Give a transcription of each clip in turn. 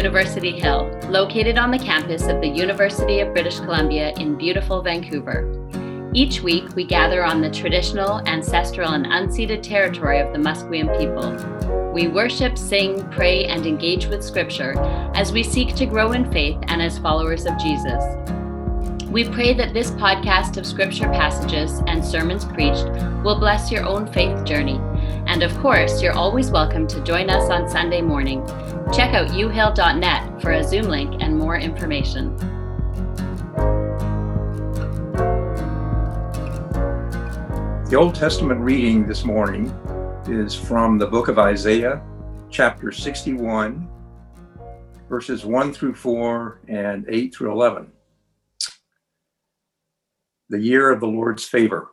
University Hill, located on the campus of the University of British Columbia in beautiful Vancouver. Each week, we gather on the traditional, ancestral, and unceded territory of the Musqueam people. We worship, sing, pray, and engage with Scripture as we seek to grow in faith and as followers of Jesus. We pray that this podcast of Scripture passages and sermons preached will bless your own faith journey. And of course, you're always welcome to join us on Sunday morning. Check out uhill.net for a Zoom link and more information. The Old Testament reading this morning is from the book of Isaiah, chapter 61, verses 1 through 4 and 8 through 11. The year of the Lord's favor.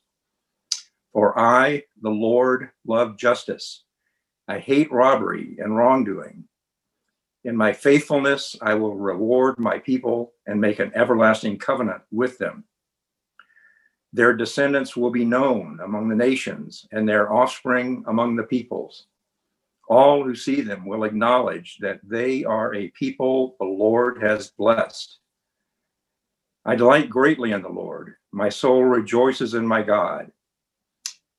For I, the Lord, love justice. I hate robbery and wrongdoing. In my faithfulness, I will reward my people and make an everlasting covenant with them. Their descendants will be known among the nations, and their offspring among the peoples. All who see them will acknowledge that they are a people the Lord has blessed. I delight greatly in the Lord. My soul rejoices in my God.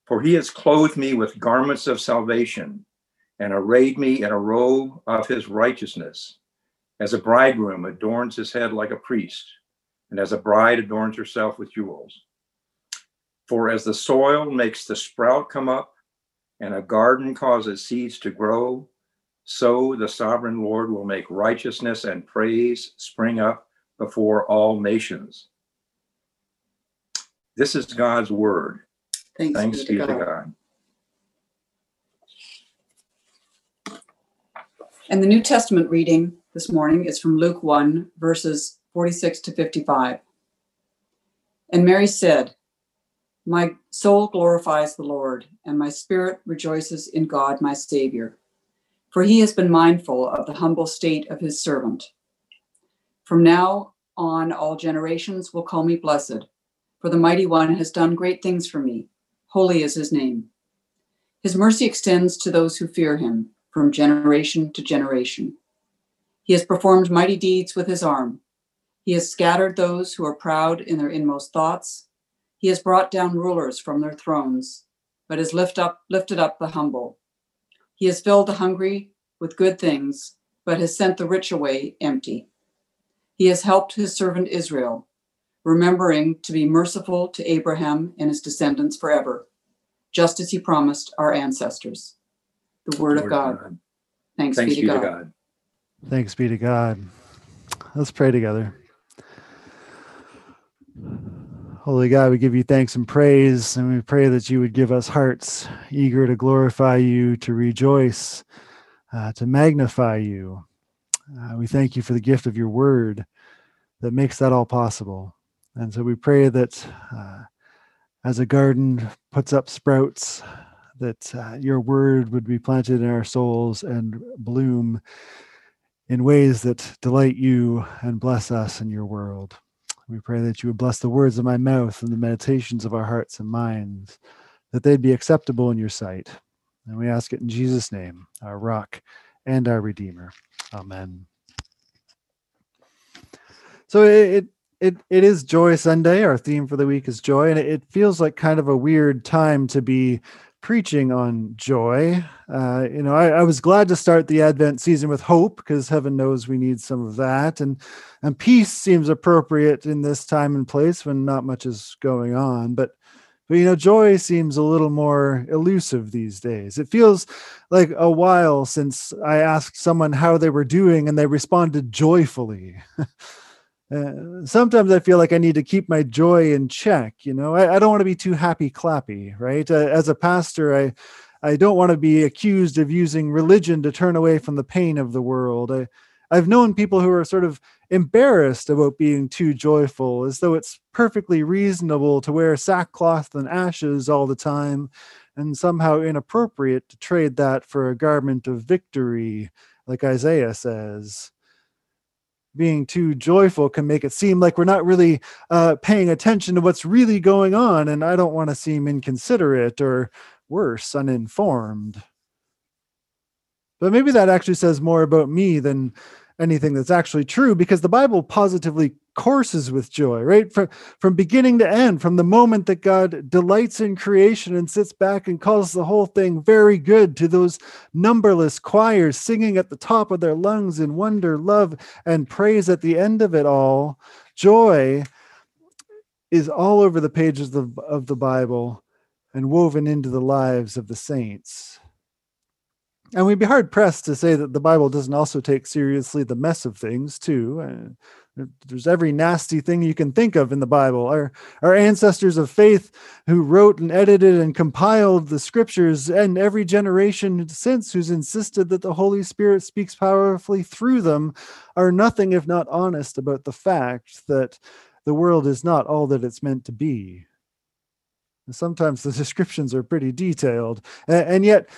For he has clothed me with garments of salvation and arrayed me in a robe of his righteousness, as a bridegroom adorns his head like a priest, and as a bride adorns herself with jewels. For as the soil makes the sprout come up, and a garden causes seeds to grow, so the sovereign Lord will make righteousness and praise spring up before all nations. This is God's word. Thanks, Thanks be to God. God. And the New Testament reading this morning is from Luke 1, verses 46 to 55. And Mary said, My soul glorifies the Lord, and my spirit rejoices in God my Savior, for he has been mindful of the humble state of his servant. From now on, all generations will call me blessed, for the mighty one has done great things for me. Holy is his name. His mercy extends to those who fear him from generation to generation. He has performed mighty deeds with his arm. He has scattered those who are proud in their inmost thoughts. He has brought down rulers from their thrones, but has lift up, lifted up the humble. He has filled the hungry with good things, but has sent the rich away empty. He has helped his servant Israel, remembering to be merciful to Abraham and his descendants forever, just as he promised our ancestors. The word of God. Thanks, Thanks be to God. Thanks be to God. Let's pray together. Holy God, we give you thanks and praise, and we pray that you would give us hearts eager to glorify you, to rejoice, uh, to magnify you. Uh, we thank you for the gift of your word that makes that all possible. And so we pray that uh, as a garden puts up sprouts, that uh, your word would be planted in our souls and bloom in ways that delight you and bless us in your world. We pray that you would bless the words of my mouth and the meditations of our hearts and minds, that they'd be acceptable in your sight. And we ask it in Jesus' name, our rock and our redeemer. Amen. So it it it is Joy Sunday. Our theme for the week is joy, and it feels like kind of a weird time to be preaching on joy. Uh, you know, I, I, was glad to start the Advent season with hope because heaven knows we need some of that, and and peace seems appropriate in this time and place when not much is going on. But but you know, joy seems a little more elusive these days. It feels like a while since I asked someone how they were doing and they responded joyfully. Uh, sometimes I feel like I need to keep my joy in check. You know, I, I don't want to be too happy clappy, right? Uh, as a pastor, I I don't want to be accused of using religion to turn away from the pain of the world. I, I've known people who are sort of embarrassed about being too joyful, as though it's perfectly reasonable to wear sackcloth and ashes all the time, and somehow inappropriate to trade that for a garment of victory, like Isaiah says being too joyful can make it seem like we're not really uh, paying attention to what's really going on. And I don't want to seem inconsiderate or worse, uninformed. But maybe that actually says more about me than anything that's actually true because the Bible positively courses with joy, right? From, from beginning to end, from the moment that God delights in creation and sits back and calls the whole thing very good to those numberless choirs singing at the top of their lungs in wonder, love, and praise at the end of it all. Joy is all over the pages of, of the Bible and woven into the lives of the saints. And we'd be hard pressed to say that the Bible doesn't also take seriously the mess of things, too. Uh, there's every nasty thing you can think of in the Bible. Our, our ancestors of faith who wrote and edited and compiled the scriptures, and every generation since who's insisted that the Holy Spirit speaks powerfully through them, are nothing if not honest about the fact that the world is not all that it's meant to be. And sometimes the descriptions are pretty detailed, and, and yet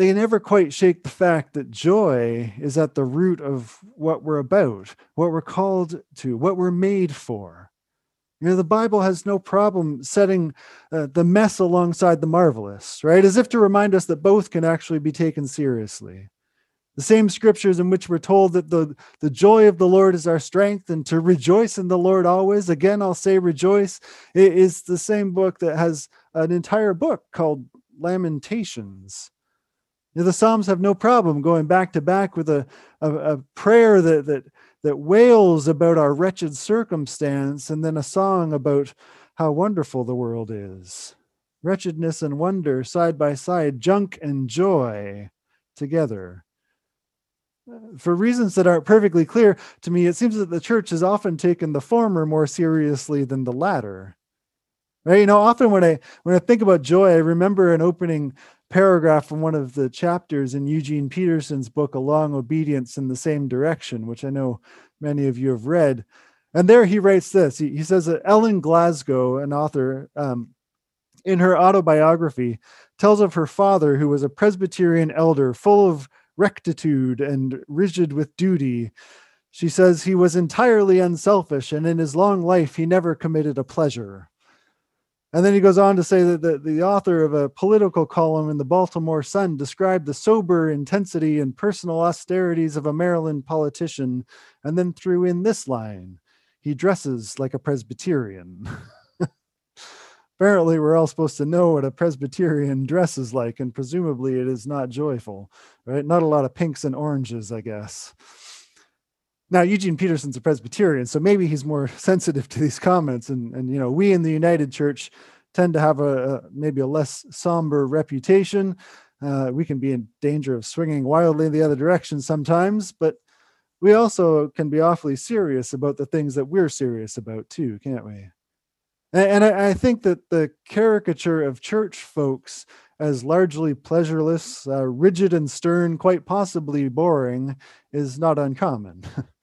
they never quite shake the fact that joy is at the root of what we're about, what we're called to, what we're made for. You know, the Bible has no problem setting uh, the mess alongside the marvelous, right? As if to remind us that both can actually be taken seriously. The same scriptures in which we're told that the, the joy of the Lord is our strength and to rejoice in the Lord always. Again, I'll say rejoice. It is the same book that has an entire book called Lamentations the Psalms have no problem going back to back with a, a, a prayer that, that, that wails about our wretched circumstance and then a song about how wonderful the world is. Wretchedness and wonder side by side, junk and joy together. For reasons that aren't perfectly clear to me, it seems that the church has often taken the former more seriously than the latter. Right? You know, often when I when I think about joy, I remember an opening paragraph from one of the chapters in Eugene Peterson's book, A Long Obedience in the Same Direction, which I know many of you have read. And there he writes this he, he says that Ellen Glasgow, an author, um, in her autobiography, tells of her father, who was a Presbyterian elder full of rectitude and rigid with duty. She says he was entirely unselfish, and in his long life, he never committed a pleasure. And then he goes on to say that the, the author of a political column in the Baltimore Sun described the sober intensity and personal austerities of a Maryland politician, and then threw in this line he dresses like a Presbyterian. Apparently, we're all supposed to know what a Presbyterian dresses like, and presumably it is not joyful, right? Not a lot of pinks and oranges, I guess. Now, Eugene Peterson's a Presbyterian, so maybe he's more sensitive to these comments. And, and you know, we in the United Church tend to have a, a maybe a less somber reputation. Uh, we can be in danger of swinging wildly in the other direction sometimes, but we also can be awfully serious about the things that we're serious about too, can't we? And, and I, I, think that the caricature of church folks as largely pleasureless, uh, rigid and stern, quite possibly boring, is not uncommon.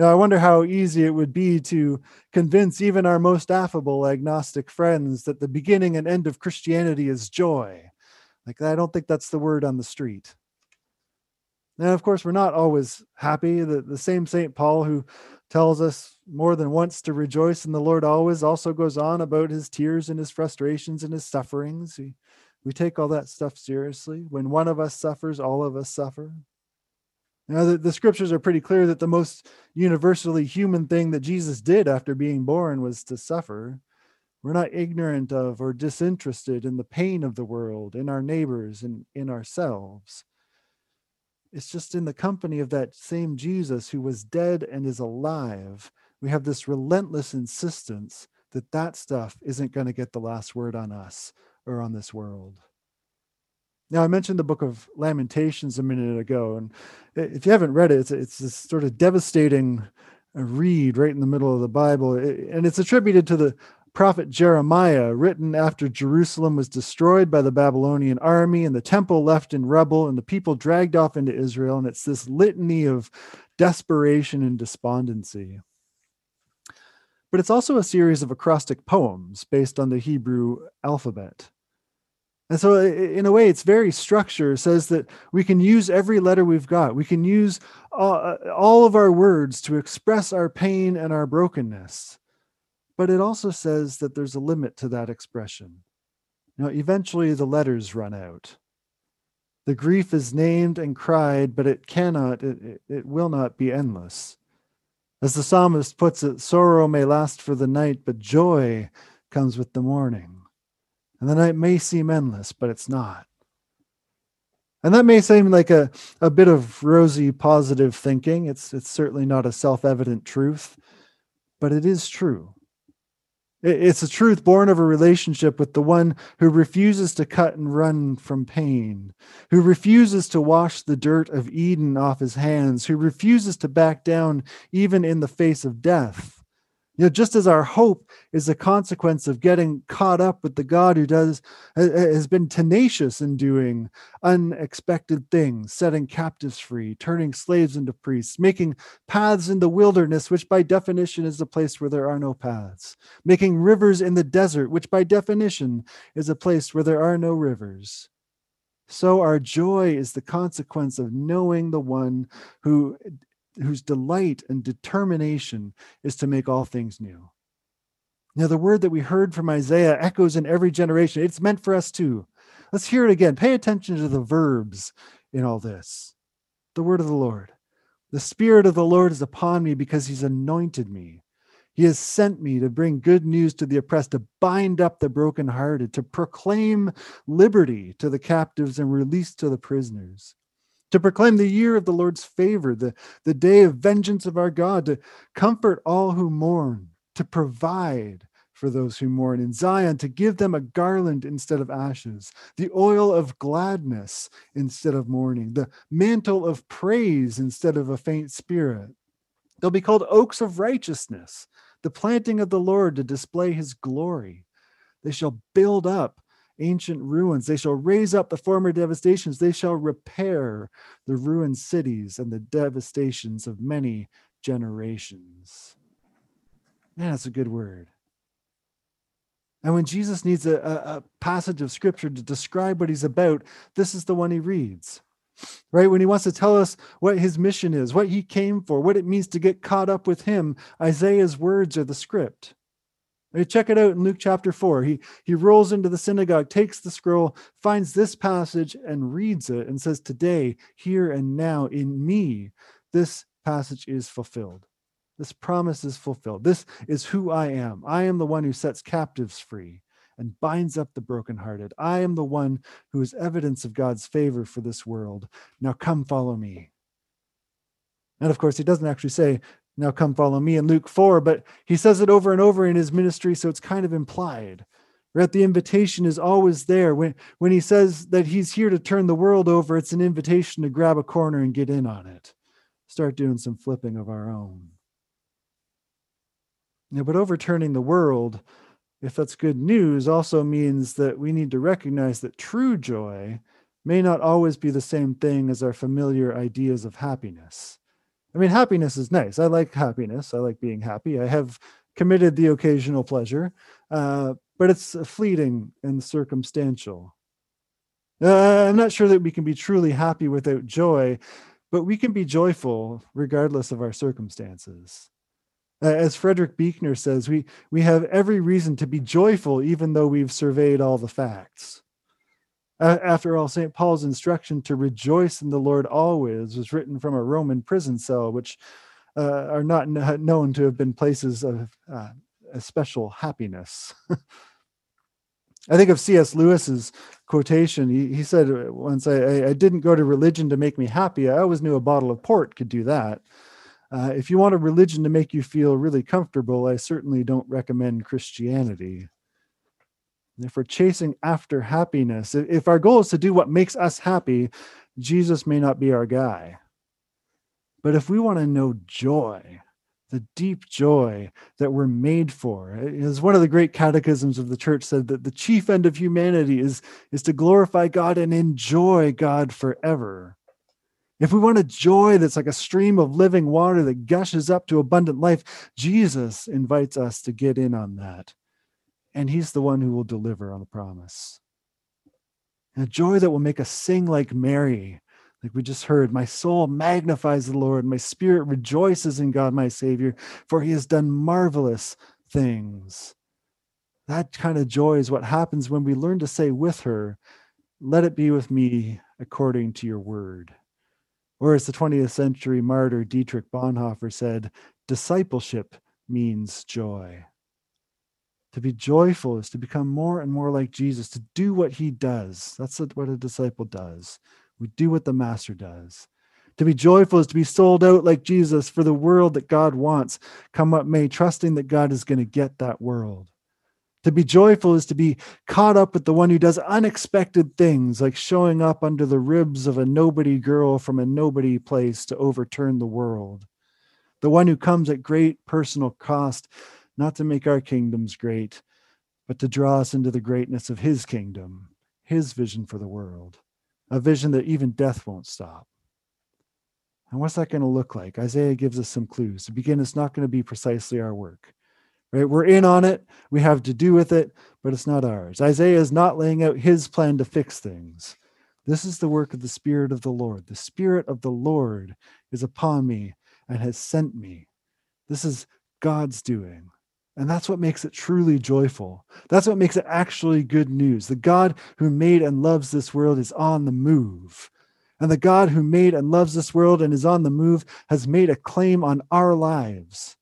Know, I wonder how easy it would be to convince even our most affable agnostic friends that the beginning and end of Christianity is joy. Like, I don't think that's the word on the street. Now, of course, we're not always happy. The, the same St. Paul who tells us more than once to rejoice in the Lord always also goes on about his tears and his frustrations and his sufferings. We, we take all that stuff seriously. When one of us suffers, all of us suffer. Know, the, the scriptures are pretty clear that the most universally human thing that Jesus did after being born was to suffer. We're not ignorant of or disinterested in the pain of the world, in our neighbors, and in ourselves. It's just in the company of that same Jesus who was dead and is alive. We have this relentless insistence that that stuff isn't going to get the last word on us or on this world. Now, I mentioned the book of Lamentations a minute ago, and if you haven't read it, it's, it's this sort of devastating uh, read right in the middle of the Bible, and it's attributed to the prophet Jeremiah, written after Jerusalem was destroyed by the Babylonian army and the temple left in rubble and the people dragged off into Israel. And it's this litany of desperation and despondency. But it's also a series of acrostic poems based on the Hebrew alphabet. And so, in a way, it's very structured. It says that we can use every letter we've got. We can use all, uh, all of our words to express our pain and our brokenness but it also says that there's a limit to that expression. You know, eventually the letters run out. The grief is named and cried, but it cannot, it, it will not be endless. As the psalmist puts it, sorrow may last for the night, but joy comes with the morning. And the night may seem endless, but it's not. And that may seem like a, a bit of rosy positive thinking. It's, it's certainly not a self evident truth, but it is true. It's a truth born of a relationship with the one who refuses to cut and run from pain, who refuses to wash the dirt of Eden off his hands, who refuses to back down even in the face of death. You know, just as our hope is a consequence of getting caught up with the God who does has been tenacious in doing unexpected things, setting captives free, turning slaves into priests, making paths in the wilderness, which by definition is a place where there are no paths, making rivers in the desert, which by definition is a place where there are no rivers. So our joy is the consequence of knowing the one who whose delight and determination is to make all things new. Now, the word that we heard from Isaiah echoes in every generation. It's meant for us too. Let's hear it again. Pay attention to the verbs in all this. The word of the Lord. The Spirit of the Lord is upon me because he's anointed me. He has sent me to bring good news to the oppressed, to bind up the brokenhearted, to proclaim liberty to the captives and release to the prisoners, to proclaim the year of the Lord's favor, the, the day of vengeance of our God, to comfort all who mourn, to provide for those who mourn in Zion, to give them a garland instead of ashes, the oil of gladness instead of mourning, the mantle of praise instead of a faint spirit. They'll be called oaks of righteousness, the planting of the Lord to display his glory. They shall build up ancient ruins. They shall raise up the former devastations. They shall repair the ruined cities and the devastations of many generations. Man, that's a good word. And when Jesus needs a, a, a, passage of scripture to describe what he's about, this is the one he reads. Right? When he wants to tell us what his mission is, what he came for, what it means to get caught up with him, Isaiah's words are the script. Check it out in Luke chapter 4. He, he rolls into the synagogue, takes the scroll, finds this passage, and reads it and says, Today, here and now, in me, this passage is fulfilled. This promise is fulfilled. This is who I am. I am the one who sets captives free and binds up the brokenhearted. I am the one who is evidence of God's favor for this world. Now come follow me. And of course, he doesn't actually say, now come follow me in Luke 4, but he says it over and over in his ministry, so it's kind of implied. Right? The invitation is always there. When, when he says that he's here to turn the world over, it's an invitation to grab a corner and get in on it. Start doing some flipping of our own. Yeah, but overturning the world, if that's good news, also means that we need to recognize that true joy may not always be the same thing as our familiar ideas of happiness. I mean, happiness is nice. I like happiness. I like being happy. I have committed the occasional pleasure, uh, but it's fleeting and circumstantial. Uh, I'm not sure that we can be truly happy without joy, but we can be joyful regardless of our circumstances. Uh, as Frederick Buechner says, we, we have every reason to be joyful even though we've surveyed all the facts. Uh, after all, St. Paul's instruction to rejoice in the Lord always was written from a Roman prison cell, which uh, are not known to have been places of uh, special happiness. I think of C.S. Lewis's quotation. He, he said once, I, I didn't go to religion to make me happy. I always knew a bottle of port could do that. Uh, if you want a religion to make you feel really comfortable, I certainly don't recommend Christianity. If we're chasing after happiness, if our goal is to do what makes us happy, Jesus may not be our guy. But if we want to know joy, the deep joy that we're made for. As one of the great catechisms of the church said that the chief end of humanity is, is to glorify God and enjoy God forever. If we want a joy that's like a stream of living water that gushes up to abundant life, Jesus invites us to get in on that. And he's the one who will deliver on the promise. And a joy that will make us sing like Mary like we just heard, my soul magnifies the Lord, my spirit rejoices in God, my Savior, for he has done marvelous things. That kind of joy is what happens when we learn to say with her, Let it be with me according to your word. Or as the 20th century martyr Dietrich Bonhoeffer said, discipleship means joy. To be joyful is to become more and more like Jesus, to do what he does. That's what a disciple does. We do what the master does. To be joyful is to be sold out like Jesus for the world that God wants, come what may, trusting that God is going to get that world. To be joyful is to be caught up with the one who does unexpected things, like showing up under the ribs of a nobody girl from a nobody place to overturn the world. The one who comes at great personal cost, not to make our kingdoms great, but to draw us into the greatness of his kingdom, his vision for the world a vision that even death won't stop. And what's that going to look like? Isaiah gives us some clues. To begin, it's not going to be precisely our work. Right? We're in on it, we have to do with it, but it's not ours. Isaiah is not laying out his plan to fix things. This is the work of the Spirit of the Lord. The Spirit of the Lord is upon me and has sent me. This is God's doing. And that's what makes it truly joyful. That's what makes it actually good news. The God who made and loves this world is on the move. And the God who made and loves this world and is on the move has made a claim on our lives.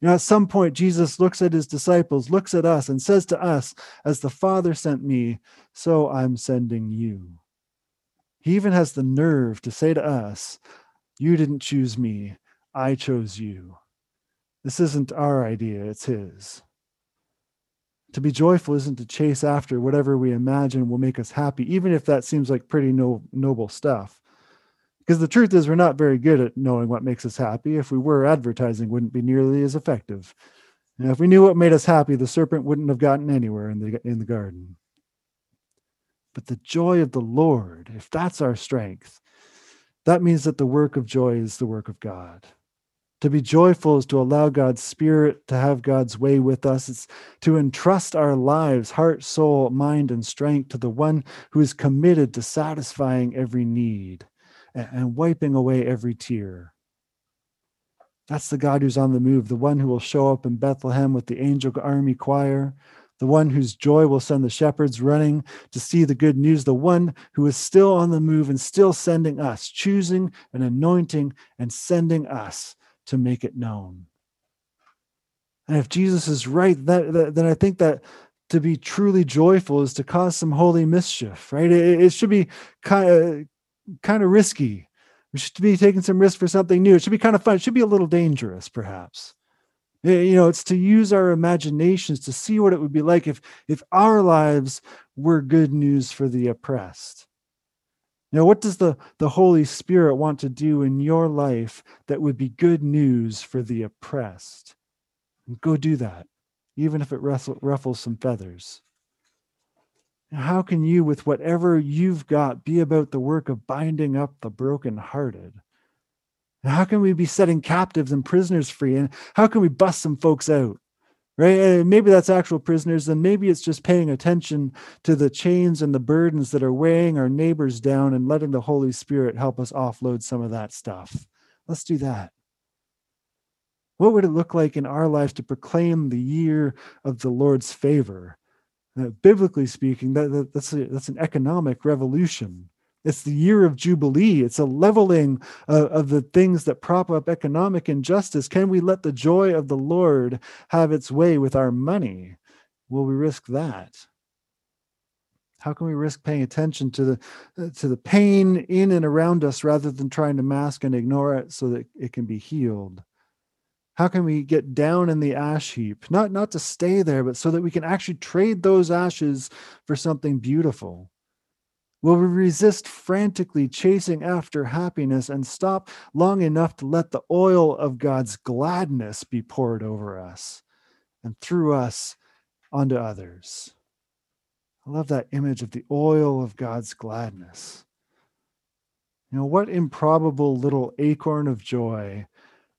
You know, at some point, Jesus looks at his disciples, looks at us, and says to us, As the Father sent me, so I'm sending you. He even has the nerve to say to us, You didn't choose me, I chose you. This isn't our idea, it's His. To be joyful isn't to chase after whatever we imagine will make us happy, even if that seems like pretty no, noble stuff. Because the truth is, we're not very good at knowing what makes us happy. If we were, advertising wouldn't be nearly as effective. And if we knew what made us happy, the serpent wouldn't have gotten anywhere in the, in the garden. But the joy of the Lord, if that's our strength, that means that the work of joy is the work of God. To be joyful is to allow God's Spirit to have God's way with us. It's to entrust our lives, heart, soul, mind, and strength to the one who is committed to satisfying every need and wiping away every tear. That's the God who's on the move, the one who will show up in Bethlehem with the angel army choir, the one whose joy will send the shepherds running to see the good news, the one who is still on the move and still sending us, choosing and anointing and sending us to make it known. And if Jesus is right, that, that, then I think that to be truly joyful is to cause some holy mischief, right? It, it should be kind of uh, kind of risky. We should be taking some risk for something new. It should be kind of fun. It should be a little dangerous, perhaps. You know, it's to use our imaginations to see what it would be like if if our lives were good news for the oppressed. Now, what does the, the Holy Spirit want to do in your life that would be good news for the oppressed? And go do that, even if it ruffles some feathers. How can you, with whatever you've got, be about the work of binding up the brokenhearted? How can we be setting captives and prisoners free? And how can we bust some folks out? Right? And Maybe that's actual prisoners, and maybe it's just paying attention to the chains and the burdens that are weighing our neighbors down and letting the Holy Spirit help us offload some of that stuff. Let's do that. What would it look like in our life to proclaim the year of the Lord's favor? Uh, biblically speaking, that, that, that's, a, that's an economic revolution. It's the year of Jubilee. It's a leveling of, of, the things that prop up economic injustice. Can we let the joy of the Lord have its way with our money? Will we risk that? How can we risk paying attention to the uh, to the pain in and around us rather than trying to mask and ignore it so that it can be healed? How can we get down in the ash heap? Not not to stay there, but so that we can actually trade those ashes for something beautiful. Will we resist frantically chasing after happiness and stop long enough to let the oil of God's gladness be poured over us and through us onto others? I love that image of the oil of God's gladness. You know, what improbable little acorn of joy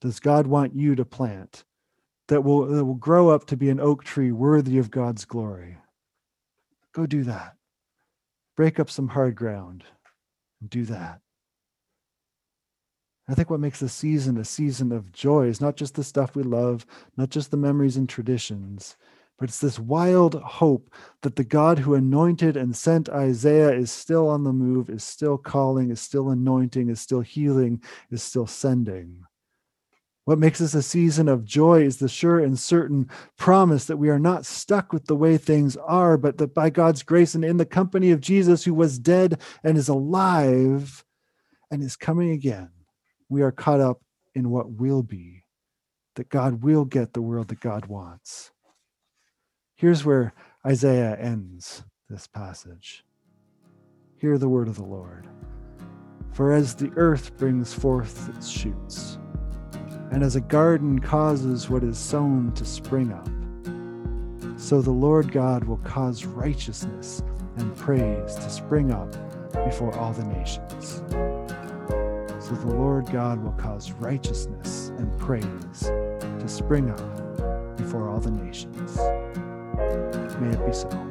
does God want you to plant that will, that will grow up to be an oak tree worthy of God's glory? Go do that. Break up some hard ground and do that. I think what makes the season a season of joy is not just the stuff we love, not just the memories and traditions, but it's this wild hope that the God who anointed and sent Isaiah is still on the move, is still calling, is still anointing, is still healing, is still sending. What makes this a season of joy is the sure and certain promise that we are not stuck with the way things are, but that by God's grace and in the company of Jesus, who was dead and is alive and is coming again, we are caught up in what will be, that God will get the world that God wants. Here's where Isaiah ends this passage. Hear the word of the Lord. For as the earth brings forth its shoots, and as a garden causes what is sown to spring up, so the Lord God will cause righteousness and praise to spring up before all the nations. So the Lord God will cause righteousness and praise to spring up before all the nations. May it be so.